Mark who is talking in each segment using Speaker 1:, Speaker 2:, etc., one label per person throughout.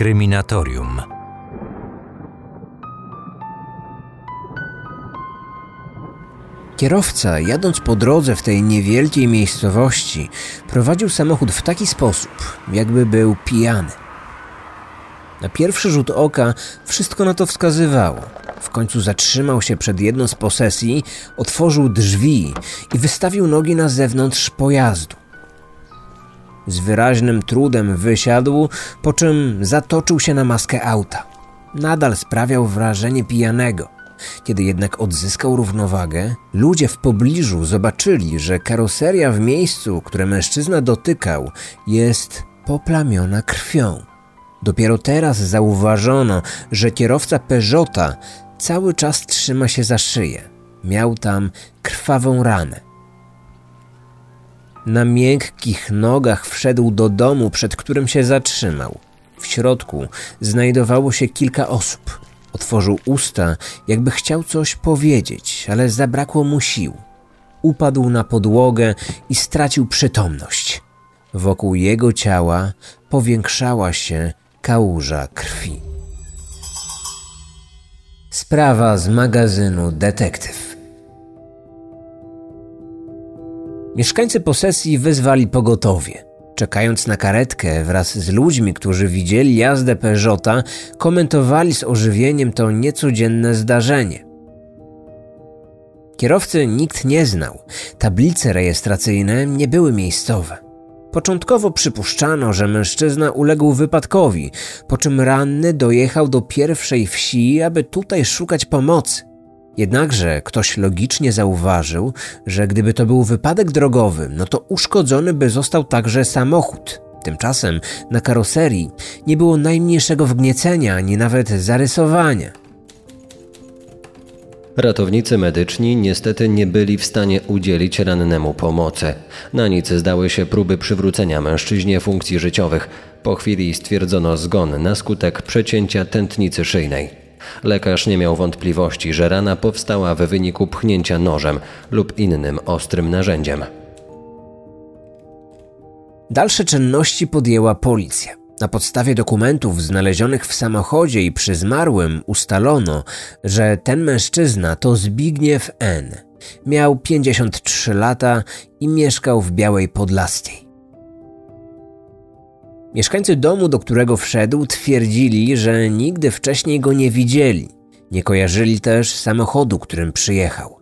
Speaker 1: Kryminatorium.
Speaker 2: Kierowca, jadąc po drodze w tej niewielkiej miejscowości, prowadził samochód w taki sposób, jakby był pijany. Na pierwszy rzut oka wszystko na to wskazywało. W końcu zatrzymał się przed jedną z posesji, otworzył drzwi i wystawił nogi na zewnątrz pojazdu. Z wyraźnym trudem wysiadł, po czym zatoczył się na maskę auta. Nadal sprawiał wrażenie pijanego. Kiedy jednak odzyskał równowagę, ludzie w pobliżu zobaczyli, że karoseria w miejscu, które mężczyzna dotykał, jest poplamiona krwią. Dopiero teraz zauważono, że kierowca Peugeota cały czas trzyma się za szyję. Miał tam krwawą ranę. Na miękkich nogach wszedł do domu, przed którym się zatrzymał. W środku znajdowało się kilka osób. Otworzył usta, jakby chciał coś powiedzieć, ale zabrakło mu sił. Upadł na podłogę i stracił przytomność. Wokół jego ciała powiększała się kałuża krwi. Sprawa z magazynu Detektyw. Mieszkańcy posesji wezwali pogotowie. Czekając na karetkę wraz z ludźmi, którzy widzieli jazdę Peugeota, komentowali z ożywieniem to niecodzienne zdarzenie. Kierowcy nikt nie znał, tablice rejestracyjne nie były miejscowe. Początkowo przypuszczano, że mężczyzna uległ wypadkowi, po czym ranny dojechał do pierwszej wsi, aby tutaj szukać pomocy. Jednakże ktoś logicznie zauważył, że gdyby to był wypadek drogowy, no to uszkodzony by został także samochód. Tymczasem na karoserii nie było najmniejszego wgniecenia ani nawet zarysowania.
Speaker 3: Ratownicy medyczni niestety nie byli w stanie udzielić rannemu pomocy. Na nic zdały się próby przywrócenia mężczyźnie funkcji życiowych. Po chwili stwierdzono zgon na skutek przecięcia tętnicy szyjnej. Lekarz nie miał wątpliwości, że rana powstała w wyniku pchnięcia nożem lub innym ostrym narzędziem.
Speaker 2: Dalsze czynności podjęła policja. Na podstawie dokumentów znalezionych w samochodzie i przy zmarłym ustalono, że ten mężczyzna to Zbigniew N. Miał 53 lata i mieszkał w Białej Podlaskiej. Mieszkańcy domu, do którego wszedł, twierdzili, że nigdy wcześniej go nie widzieli. Nie kojarzyli też samochodu, którym przyjechał.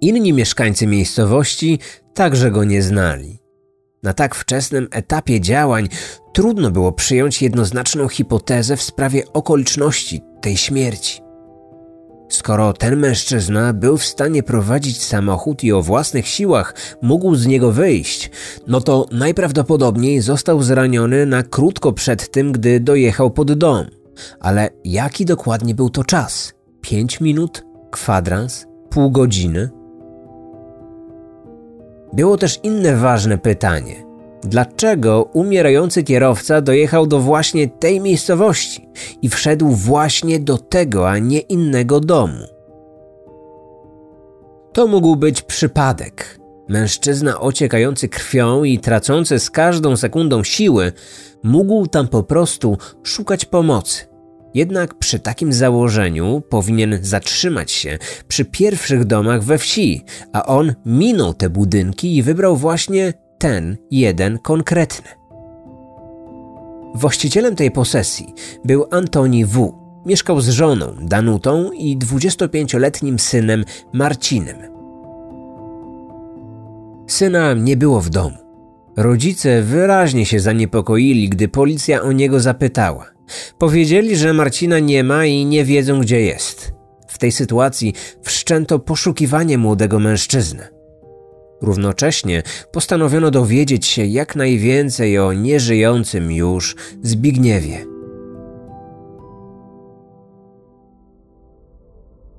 Speaker 2: Inni mieszkańcy miejscowości także go nie znali. Na tak wczesnym etapie działań trudno było przyjąć jednoznaczną hipotezę w sprawie okoliczności tej śmierci. Skoro ten mężczyzna był w stanie prowadzić samochód i o własnych siłach mógł z niego wyjść, no to najprawdopodobniej został zraniony na krótko przed tym, gdy dojechał pod dom. Ale jaki dokładnie był to czas? Pięć minut? Kwadrans? Pół godziny? Było też inne ważne pytanie. Dlaczego umierający kierowca dojechał do właśnie tej miejscowości i wszedł właśnie do tego, a nie innego domu? To mógł być przypadek. Mężczyzna ociekający krwią i tracący z każdą sekundą siły mógł tam po prostu szukać pomocy. Jednak przy takim założeniu powinien zatrzymać się przy pierwszych domach we wsi, a on minął te budynki i wybrał właśnie ten jeden konkretny. Właścicielem tej posesji był Antoni W. Mieszkał z żoną Danutą i 25-letnim synem Marcinem. Syna nie było w domu. Rodzice wyraźnie się zaniepokoili, gdy policja o niego zapytała. Powiedzieli, że Marcina nie ma i nie wiedzą, gdzie jest. W tej sytuacji wszczęto poszukiwanie młodego mężczyzny. Równocześnie postanowiono dowiedzieć się jak najwięcej o nieżyjącym już Zbigniewie.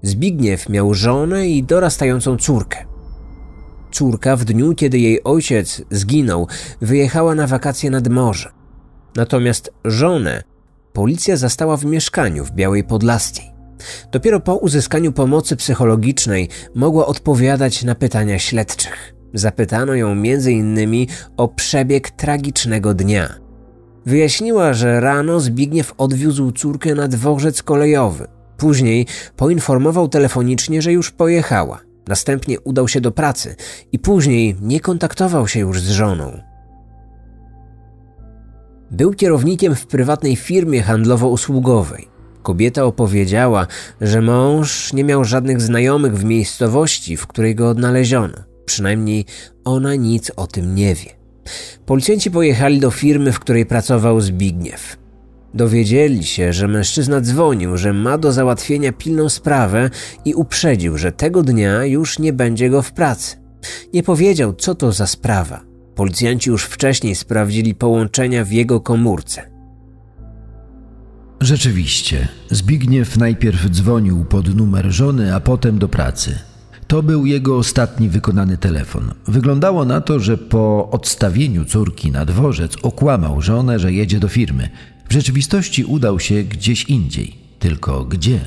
Speaker 2: Zbigniew miał żonę i dorastającą córkę. Córka w dniu, kiedy jej ojciec zginął, wyjechała na wakacje nad morze. Natomiast żonę policja zastała w mieszkaniu w Białej Podlaskiej. Dopiero po uzyskaniu pomocy psychologicznej mogła odpowiadać na pytania śledczych. Zapytano ją m.in. o przebieg tragicznego dnia. Wyjaśniła, że rano Zbigniew odwiózł córkę na dworzec kolejowy. Później poinformował telefonicznie, że już pojechała. Następnie udał się do pracy i później nie kontaktował się już z żoną. Był kierownikiem w prywatnej firmie handlowo-usługowej. Kobieta opowiedziała, że mąż nie miał żadnych znajomych w miejscowości, w której go odnaleziono. Przynajmniej ona nic o tym nie wie. Policjanci pojechali do firmy, w której pracował Zbigniew. Dowiedzieli się, że mężczyzna dzwonił, że ma do załatwienia pilną sprawę i uprzedził, że tego dnia już nie będzie go w pracy. Nie powiedział, co to za sprawa. Policjanci już wcześniej sprawdzili połączenia w jego komórce.
Speaker 1: Rzeczywiście, Zbigniew najpierw dzwonił pod numer żony, a potem do pracy. To był jego ostatni wykonany telefon. Wyglądało na to, że po odstawieniu córki na dworzec okłamał żonę, że jedzie do firmy. W rzeczywistości udał się gdzieś indziej. Tylko gdzie?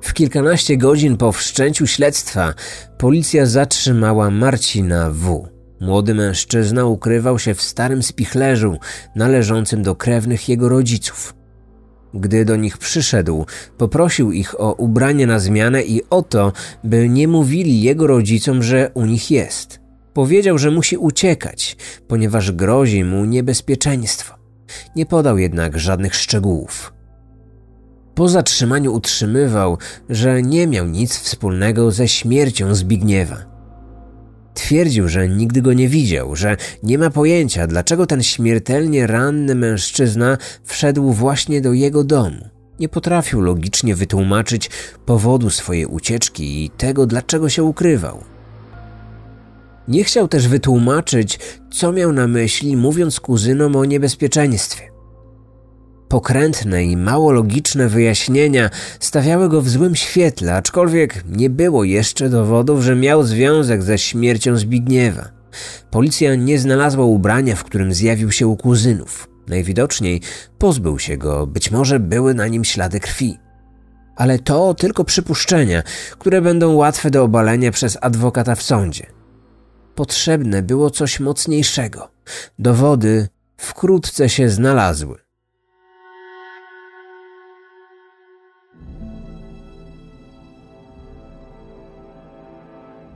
Speaker 2: W kilkanaście godzin po wszczęciu śledztwa policja zatrzymała Marcina W. Młody mężczyzna ukrywał się w starym spichlerzu należącym do krewnych jego rodziców. Gdy do nich przyszedł, poprosił ich o ubranie na zmianę i o to, by nie mówili jego rodzicom, że u nich jest. Powiedział, że musi uciekać, ponieważ grozi mu niebezpieczeństwo. Nie podał jednak żadnych szczegółów. Po zatrzymaniu utrzymywał, że nie miał nic wspólnego ze śmiercią Zbigniewa. Twierdził, że nigdy go nie widział, że nie ma pojęcia, dlaczego ten śmiertelnie ranny mężczyzna wszedł właśnie do jego domu. Nie potrafił logicznie wytłumaczyć powodu swojej ucieczki i tego, dlaczego się ukrywał. Nie chciał też wytłumaczyć, co miał na myśli, mówiąc kuzynom o niebezpieczeństwie. Pokrętne i mało logiczne wyjaśnienia stawiały go w złym świetle, aczkolwiek nie było jeszcze dowodów, że miał związek ze śmiercią Zbigniewa. Policja nie znalazła ubrania, w którym zjawił się u kuzynów. Najwidoczniej pozbył się go, być może były na nim ślady krwi. Ale to tylko przypuszczenia, które będą łatwe do obalenia przez adwokata w sądzie. Potrzebne było coś mocniejszego. Dowody wkrótce się znalazły.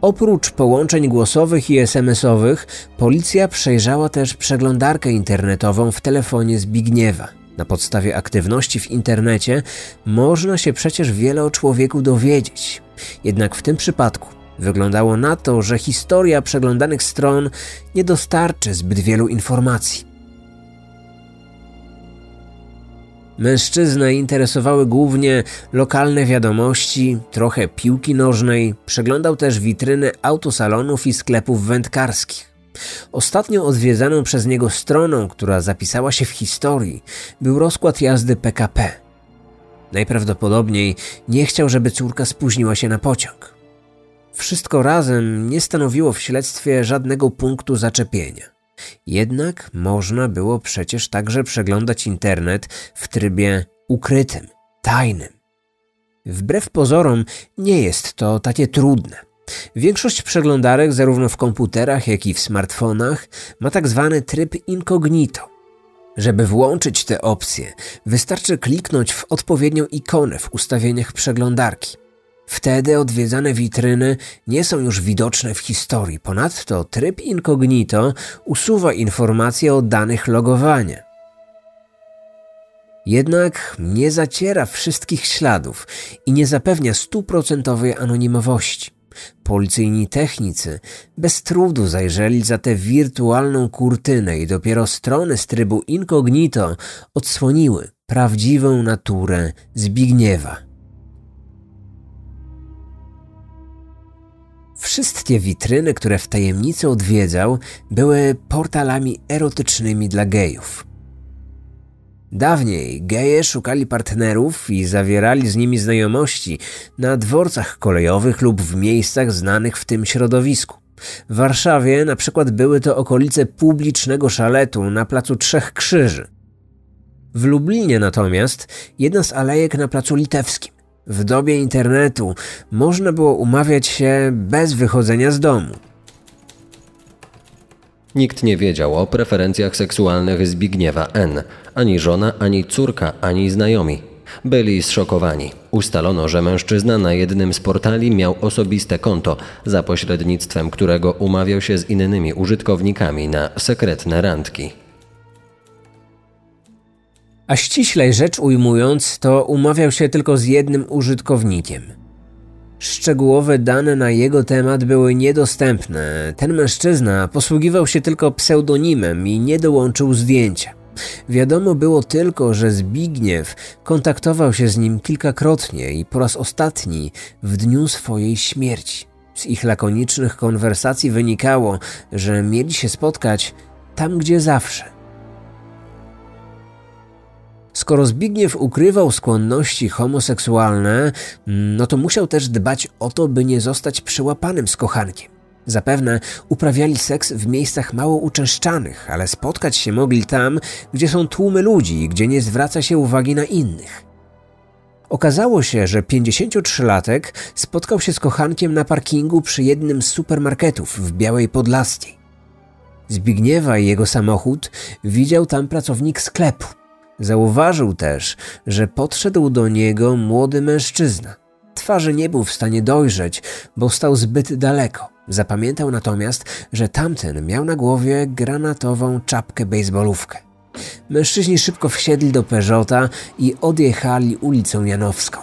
Speaker 2: Oprócz połączeń głosowych i SMS-owych, policja przejrzała też przeglądarkę internetową w telefonie Zbigniewa. Na podstawie aktywności w internecie można się przecież wiele o człowieku dowiedzieć. Jednak w tym przypadku wyglądało na to, że historia przeglądanych stron nie dostarczy zbyt wielu informacji. Mężczyznę interesowały głównie lokalne wiadomości, trochę piłki nożnej, przeglądał też witryny autosalonów i sklepów wędkarskich. Ostatnio odwiedzaną przez niego stroną, która zapisała się w historii, był rozkład jazdy PKP. Najprawdopodobniej nie chciał, żeby córka spóźniła się na pociąg. Wszystko razem nie stanowiło w śledztwie żadnego punktu zaczepienia. Jednak można było przecież także przeglądać internet w trybie ukrytym, tajnym. Wbrew pozorom nie jest to takie trudne. Większość przeglądarek, zarówno w komputerach, jak i w smartfonach, ma tak zwany tryb incognito. Żeby włączyć tę opcję, wystarczy kliknąć w odpowiednią ikonę w ustawieniach przeglądarki. Wtedy odwiedzane witryny nie są już widoczne w historii. Ponadto tryb incognito usuwa informacje o danych logowania. Jednak nie zaciera wszystkich śladów i nie zapewnia stuprocentowej anonimowości. Policyjni technicy bez trudu zajrzeli za tę wirtualną kurtynę i dopiero strony z trybu incognito odsłoniły prawdziwą naturę Zbigniewa. Wszystkie witryny, które w tajemnicy odwiedzał, były portalami erotycznymi dla gejów. Dawniej geje szukali partnerów i zawierali z nimi znajomości na dworcach kolejowych lub w miejscach znanych w tym środowisku. W Warszawie na przykład były to okolice publicznego szaletu na placu Trzech Krzyży. W Lublinie natomiast jedna z alejek na placu Litewskim. W dobie internetu można było umawiać się bez wychodzenia z domu.
Speaker 3: Nikt nie wiedział o preferencjach seksualnych Zbigniewa N. Ani żona, ani córka, ani znajomi. Byli zszokowani. Ustalono, że mężczyzna na jednym z portali miał osobiste konto, za pośrednictwem którego umawiał się z innymi użytkownikami na sekretne randki.
Speaker 2: A ściślej rzecz ujmując, to umawiał się tylko z jednym użytkownikiem. Szczegółowe dane na jego temat były niedostępne. Ten mężczyzna posługiwał się tylko pseudonimem i nie dołączył zdjęcia. Wiadomo było tylko, że Zbigniew kontaktował się z nim kilkakrotnie i po raz ostatni w dniu swojej śmierci. Z ich lakonicznych konwersacji wynikało, że mieli się spotkać tam, gdzie zawsze. Skoro Zbigniew ukrywał skłonności homoseksualne, no to musiał też dbać o to, by nie zostać przyłapanym z kochankiem. Zapewne uprawiali seks w miejscach mało uczęszczanych, ale spotkać się mogli tam, gdzie są tłumy ludzi i gdzie nie zwraca się uwagi na innych. Okazało się, że 53-latek spotkał się z kochankiem na parkingu przy jednym z supermarketów w Białej Podlaskiej. Zbigniewa i jego samochód widział tam pracownik sklepu. Zauważył też, że podszedł do niego młody mężczyzna. Twarzy nie był w stanie dojrzeć, bo stał zbyt daleko. Zapamiętał natomiast, że tamten miał na głowie granatową czapkę bejsbolówkę. Mężczyźni szybko wsiedli do Peugeota i odjechali ulicą Janowską.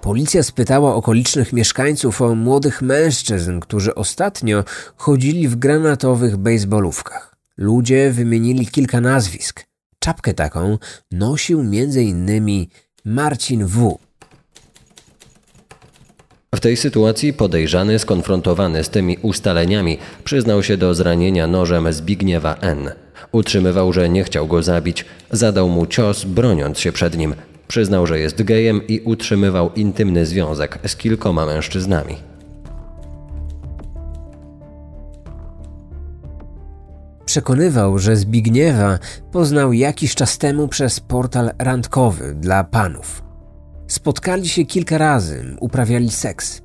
Speaker 2: Policja spytała okolicznych mieszkańców o młodych mężczyzn, którzy ostatnio chodzili w granatowych bejsbolówkach. Ludzie wymienili kilka nazwisk. Czapkę taką nosił m.in. Marcin W.,
Speaker 3: w tej sytuacji podejrzany, skonfrontowany z tymi ustaleniami, przyznał się do zranienia nożem Zbigniewa N. Utrzymywał, że nie chciał go zabić, zadał mu cios, broniąc się przed nim. Przyznał, że jest gejem i utrzymywał intymny związek z kilkoma mężczyznami.
Speaker 2: Przekonywał, że Zbigniewa poznał jakiś czas temu przez portal randkowy dla panów. Spotkali się kilka razy, uprawiali seks.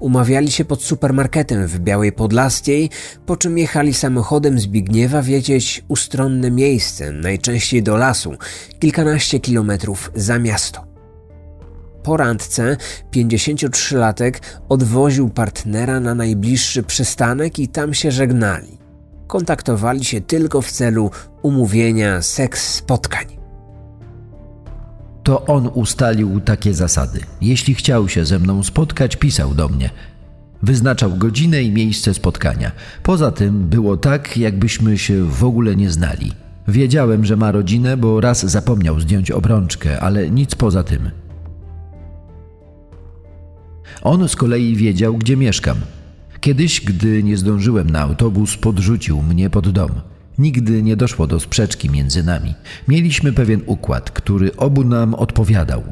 Speaker 2: Umawiali się pod supermarketem w Białej Podlaskiej, po czym jechali samochodem Zbigniewa wiedzieć ustronne miejsce, najczęściej do lasu, kilkanaście kilometrów za miasto. Po randce 53-latek odwoził partnera na najbliższy przystanek i tam się żegnali. Kontaktowali się tylko w celu umówienia seks spotkań
Speaker 1: to on ustalił takie zasady. Jeśli chciał się ze mną spotkać, pisał do mnie. Wyznaczał godzinę i miejsce spotkania. Poza tym było tak, jakbyśmy się w ogóle nie znali. Wiedziałem, że ma rodzinę, bo raz zapomniał zdjąć obrączkę, ale nic poza tym. On z kolei wiedział, gdzie mieszkam. Kiedyś, gdy nie zdążyłem na autobus, podrzucił mnie pod dom. Nigdy nie doszło do sprzeczki między nami. Mieliśmy pewien układ, który obu nam odpowiadał.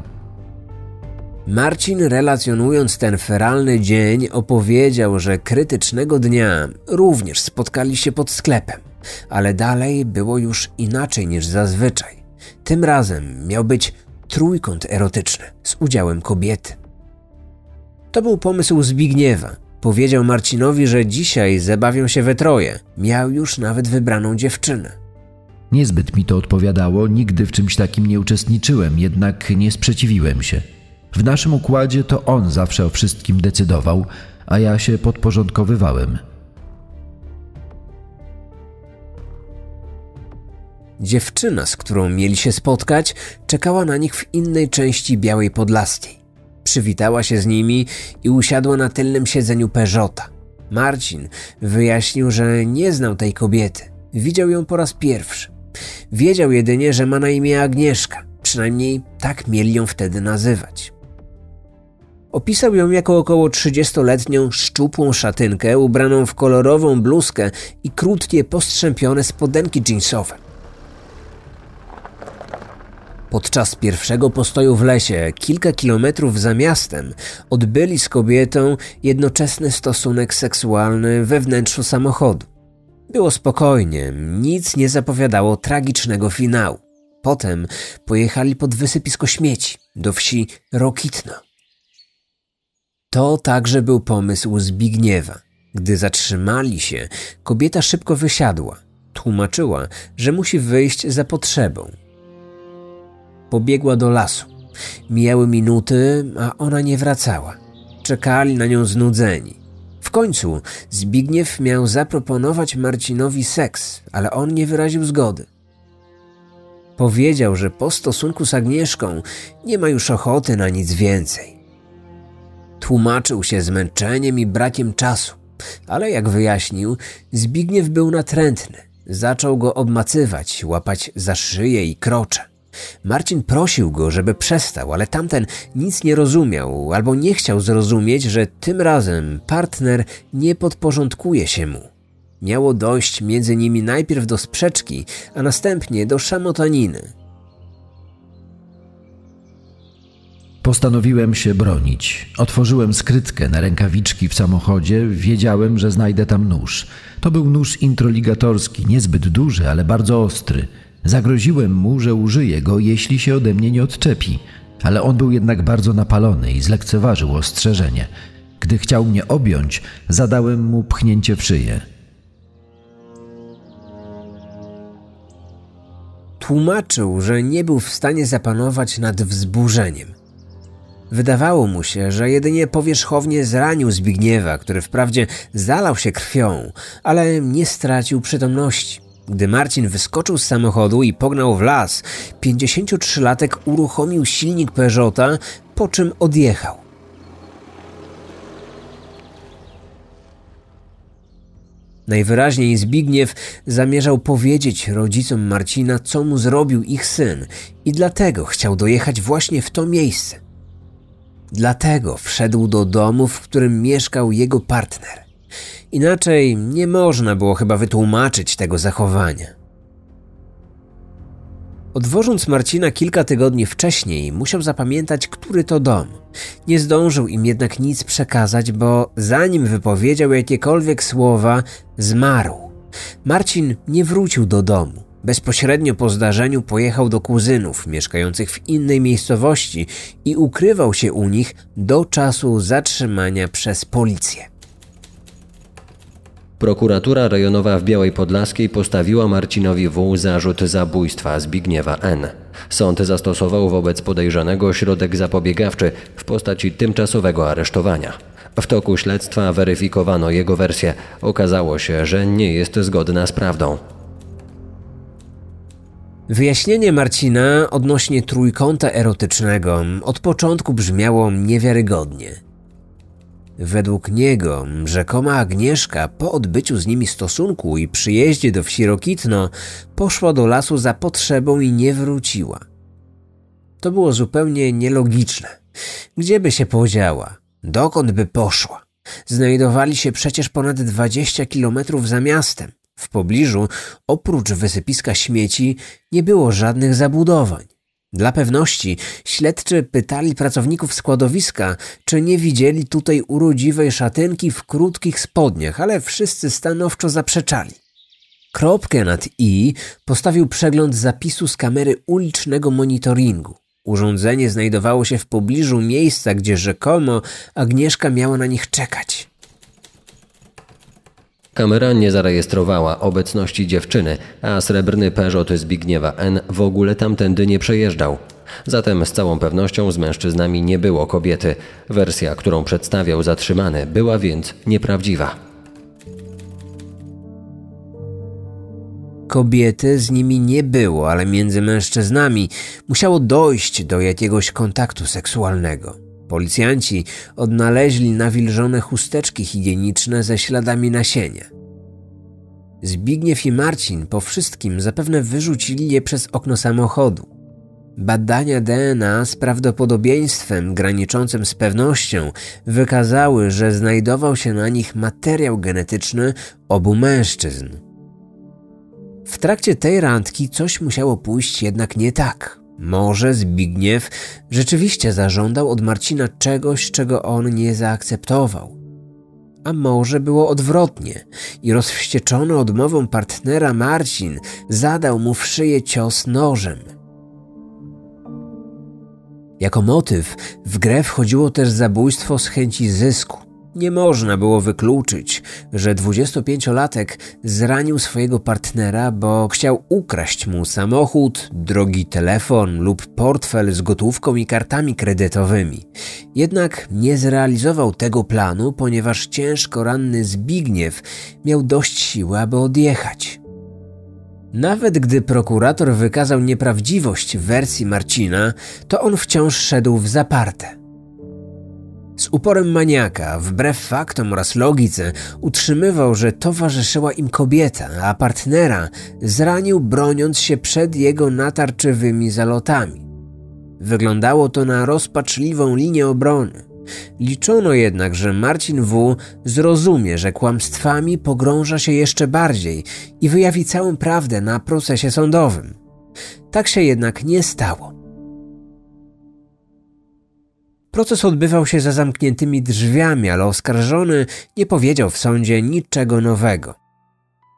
Speaker 2: Marcin, relacjonując ten feralny dzień, opowiedział, że krytycznego dnia również spotkali się pod sklepem, ale dalej było już inaczej niż zazwyczaj. Tym razem miał być trójkąt erotyczny z udziałem kobiety. To był pomysł Zbigniewa, Powiedział Marcinowi, że dzisiaj zabawią się we troje. Miał już nawet wybraną dziewczynę.
Speaker 1: Niezbyt mi to odpowiadało, nigdy w czymś takim nie uczestniczyłem, jednak nie sprzeciwiłem się. W naszym układzie to on zawsze o wszystkim decydował, a ja się podporządkowywałem.
Speaker 2: Dziewczyna, z którą mieli się spotkać, czekała na nich w innej części Białej Podlaskiej. Przywitała się z nimi i usiadła na tylnym siedzeniu Peugeota. Marcin wyjaśnił, że nie znał tej kobiety. Widział ją po raz pierwszy. Wiedział jedynie, że ma na imię Agnieszka. Przynajmniej tak mieli ją wtedy nazywać. Opisał ją jako około 30-letnią, szczupłą szatynkę ubraną w kolorową bluzkę i krótkie, postrzępione spodenki jeansowe. Podczas pierwszego postoju w lesie, kilka kilometrów za miastem, odbyli z kobietą jednoczesny stosunek seksualny we wnętrzu samochodu. Było spokojnie, nic nie zapowiadało tragicznego finału. Potem pojechali pod wysypisko śmieci do wsi Rokitno. To także był pomysł Zbigniewa. Gdy zatrzymali się, kobieta szybko wysiadła. Tłumaczyła, że musi wyjść za potrzebą. Pobiegła do lasu. Mijały minuty, a ona nie wracała. Czekali na nią znudzeni. W końcu Zbigniew miał zaproponować Marcinowi seks, ale on nie wyraził zgody. Powiedział, że po stosunku z Agnieszką nie ma już ochoty na nic więcej. Tłumaczył się zmęczeniem i brakiem czasu, ale jak wyjaśnił, Zbigniew był natrętny. Zaczął go obmacywać, łapać za szyję i krocze. Marcin prosił go, żeby przestał, ale tamten nic nie rozumiał albo nie chciał zrozumieć, że tym razem partner nie podporządkuje się mu. Miało dojść między nimi najpierw do sprzeczki, a następnie do szamotaniny.
Speaker 1: Postanowiłem się bronić. Otworzyłem skrytkę na rękawiczki w samochodzie, wiedziałem, że znajdę tam nóż. To był nóż introligatorski, niezbyt duży, ale bardzo ostry. Zagroziłem mu, że użyję go, jeśli się ode mnie nie odczepi, ale on był jednak bardzo napalony i zlekceważył ostrzeżenie. Gdy chciał mnie objąć, zadałem mu pchnięcie w szyję.
Speaker 2: Tłumaczył, że nie był w stanie zapanować nad wzburzeniem. Wydawało mu się, że jedynie powierzchownie zranił Zbigniewa, który wprawdzie zalał się krwią, ale nie stracił przytomności. Gdy Marcin wyskoczył z samochodu i pognał w las, 53-latek uruchomił silnik Peugeota, po czym odjechał. Najwyraźniej Zbigniew zamierzał powiedzieć rodzicom Marcina, co mu zrobił ich syn, i dlatego chciał dojechać właśnie w to miejsce. Dlatego wszedł do domu, w którym mieszkał jego partner. Inaczej nie można było chyba wytłumaczyć tego zachowania. Odwożąc Marcina kilka tygodni wcześniej, musiał zapamiętać, który to dom. Nie zdążył im jednak nic przekazać, bo zanim wypowiedział jakiekolwiek słowa, zmarł. Marcin nie wrócił do domu. Bezpośrednio po zdarzeniu pojechał do kuzynów mieszkających w innej miejscowości i ukrywał się u nich do czasu zatrzymania przez policję.
Speaker 3: Prokuratura rejonowa w Białej Podlaskiej postawiła Marcinowi W. zarzut zabójstwa Zbigniewa N. Sąd zastosował wobec podejrzanego środek zapobiegawczy w postaci tymczasowego aresztowania. W toku śledztwa weryfikowano jego wersję. Okazało się, że nie jest zgodna z prawdą.
Speaker 2: Wyjaśnienie Marcina odnośnie trójkąta erotycznego od początku brzmiało niewiarygodnie. Według niego rzekoma Agnieszka po odbyciu z nimi stosunku i przyjeździe do wsi Rokitno poszła do lasu za potrzebą i nie wróciła. To było zupełnie nielogiczne. Gdzie by się podziała? Dokąd by poszła? Znajdowali się przecież ponad 20 kilometrów za miastem. W pobliżu, oprócz wysypiska śmieci, nie było żadnych zabudowań. Dla pewności śledczy pytali pracowników składowiska, czy nie widzieli tutaj urodziwej szatynki w krótkich spodniach, ale wszyscy stanowczo zaprzeczali. Kropkę nad i postawił przegląd zapisu z kamery ulicznego monitoringu. Urządzenie znajdowało się w pobliżu miejsca, gdzie rzekomo Agnieszka miała na nich czekać.
Speaker 3: Kamera nie zarejestrowała obecności dziewczyny, a srebrny Peugeot Zbigniewa N w ogóle tamtędy nie przejeżdżał. Zatem z całą pewnością z mężczyznami nie było kobiety. Wersja, którą przedstawiał zatrzymany, była więc nieprawdziwa.
Speaker 2: Kobiety z nimi nie było, ale między mężczyznami musiało dojść do jakiegoś kontaktu seksualnego. Policjanci odnaleźli nawilżone chusteczki higieniczne ze śladami nasienia. Zbigniew i Marcin po wszystkim zapewne wyrzucili je przez okno samochodu. Badania DNA z prawdopodobieństwem graniczącym z pewnością wykazały, że znajdował się na nich materiał genetyczny obu mężczyzn. W trakcie tej randki coś musiało pójść jednak nie tak. Może Zbigniew rzeczywiście zażądał od Marcina czegoś, czego on nie zaakceptował. A może było odwrotnie i rozwścieczony odmową partnera Marcin zadał mu w szyję cios nożem. Jako motyw w grę wchodziło też zabójstwo z chęci zysku. Nie można było wykluczyć, że 25-latek zranił swojego partnera, bo chciał ukraść mu samochód, drogi telefon lub portfel z gotówką i kartami kredytowymi. Jednak nie zrealizował tego planu, ponieważ ciężko ranny Zbigniew miał dość siły, aby odjechać. Nawet gdy prokurator wykazał nieprawdziwość wersji Marcina, to on wciąż szedł w zaparte. Z uporem maniaka, wbrew faktom oraz logice, utrzymywał, że towarzyszyła im kobieta, a partnera zranił broniąc się przed jego natarczywymi zalotami. Wyglądało to na rozpaczliwą linię obrony. Liczono jednak, że Marcin W. zrozumie, że kłamstwami pogrąża się jeszcze bardziej i wyjawi całą prawdę na procesie sądowym. Tak się jednak nie stało. Proces odbywał się za zamkniętymi drzwiami, ale oskarżony nie powiedział w sądzie niczego nowego.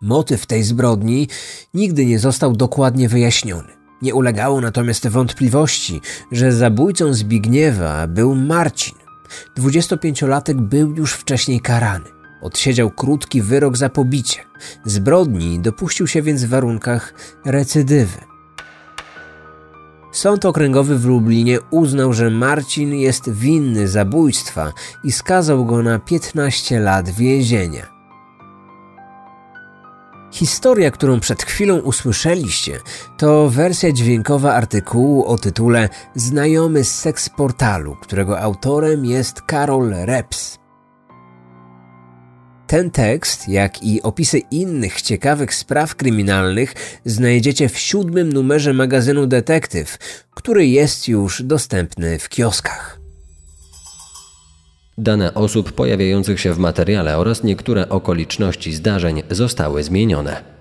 Speaker 2: Motyw tej zbrodni nigdy nie został dokładnie wyjaśniony. Nie ulegało natomiast wątpliwości, że zabójcą Zbigniewa był Marcin. 25-latek był już wcześniej karany. Odsiedział krótki wyrok za pobicie. Zbrodni dopuścił się więc w warunkach recydywy. Sąd okręgowy w Lublinie uznał, że Marcin jest winny zabójstwa i skazał go na 15 lat więzienia. Historia, którą przed chwilą usłyszeliście, to wersja dźwiękowa artykułu o tytule Znajomy z seksportalu, którego autorem jest Karol Reps. Ten tekst, jak i opisy innych ciekawych spraw kryminalnych znajdziecie w siódmym numerze magazynu Detektyw, który jest już dostępny w kioskach.
Speaker 3: Dane osób pojawiających się w materiale oraz niektóre okoliczności zdarzeń zostały zmienione.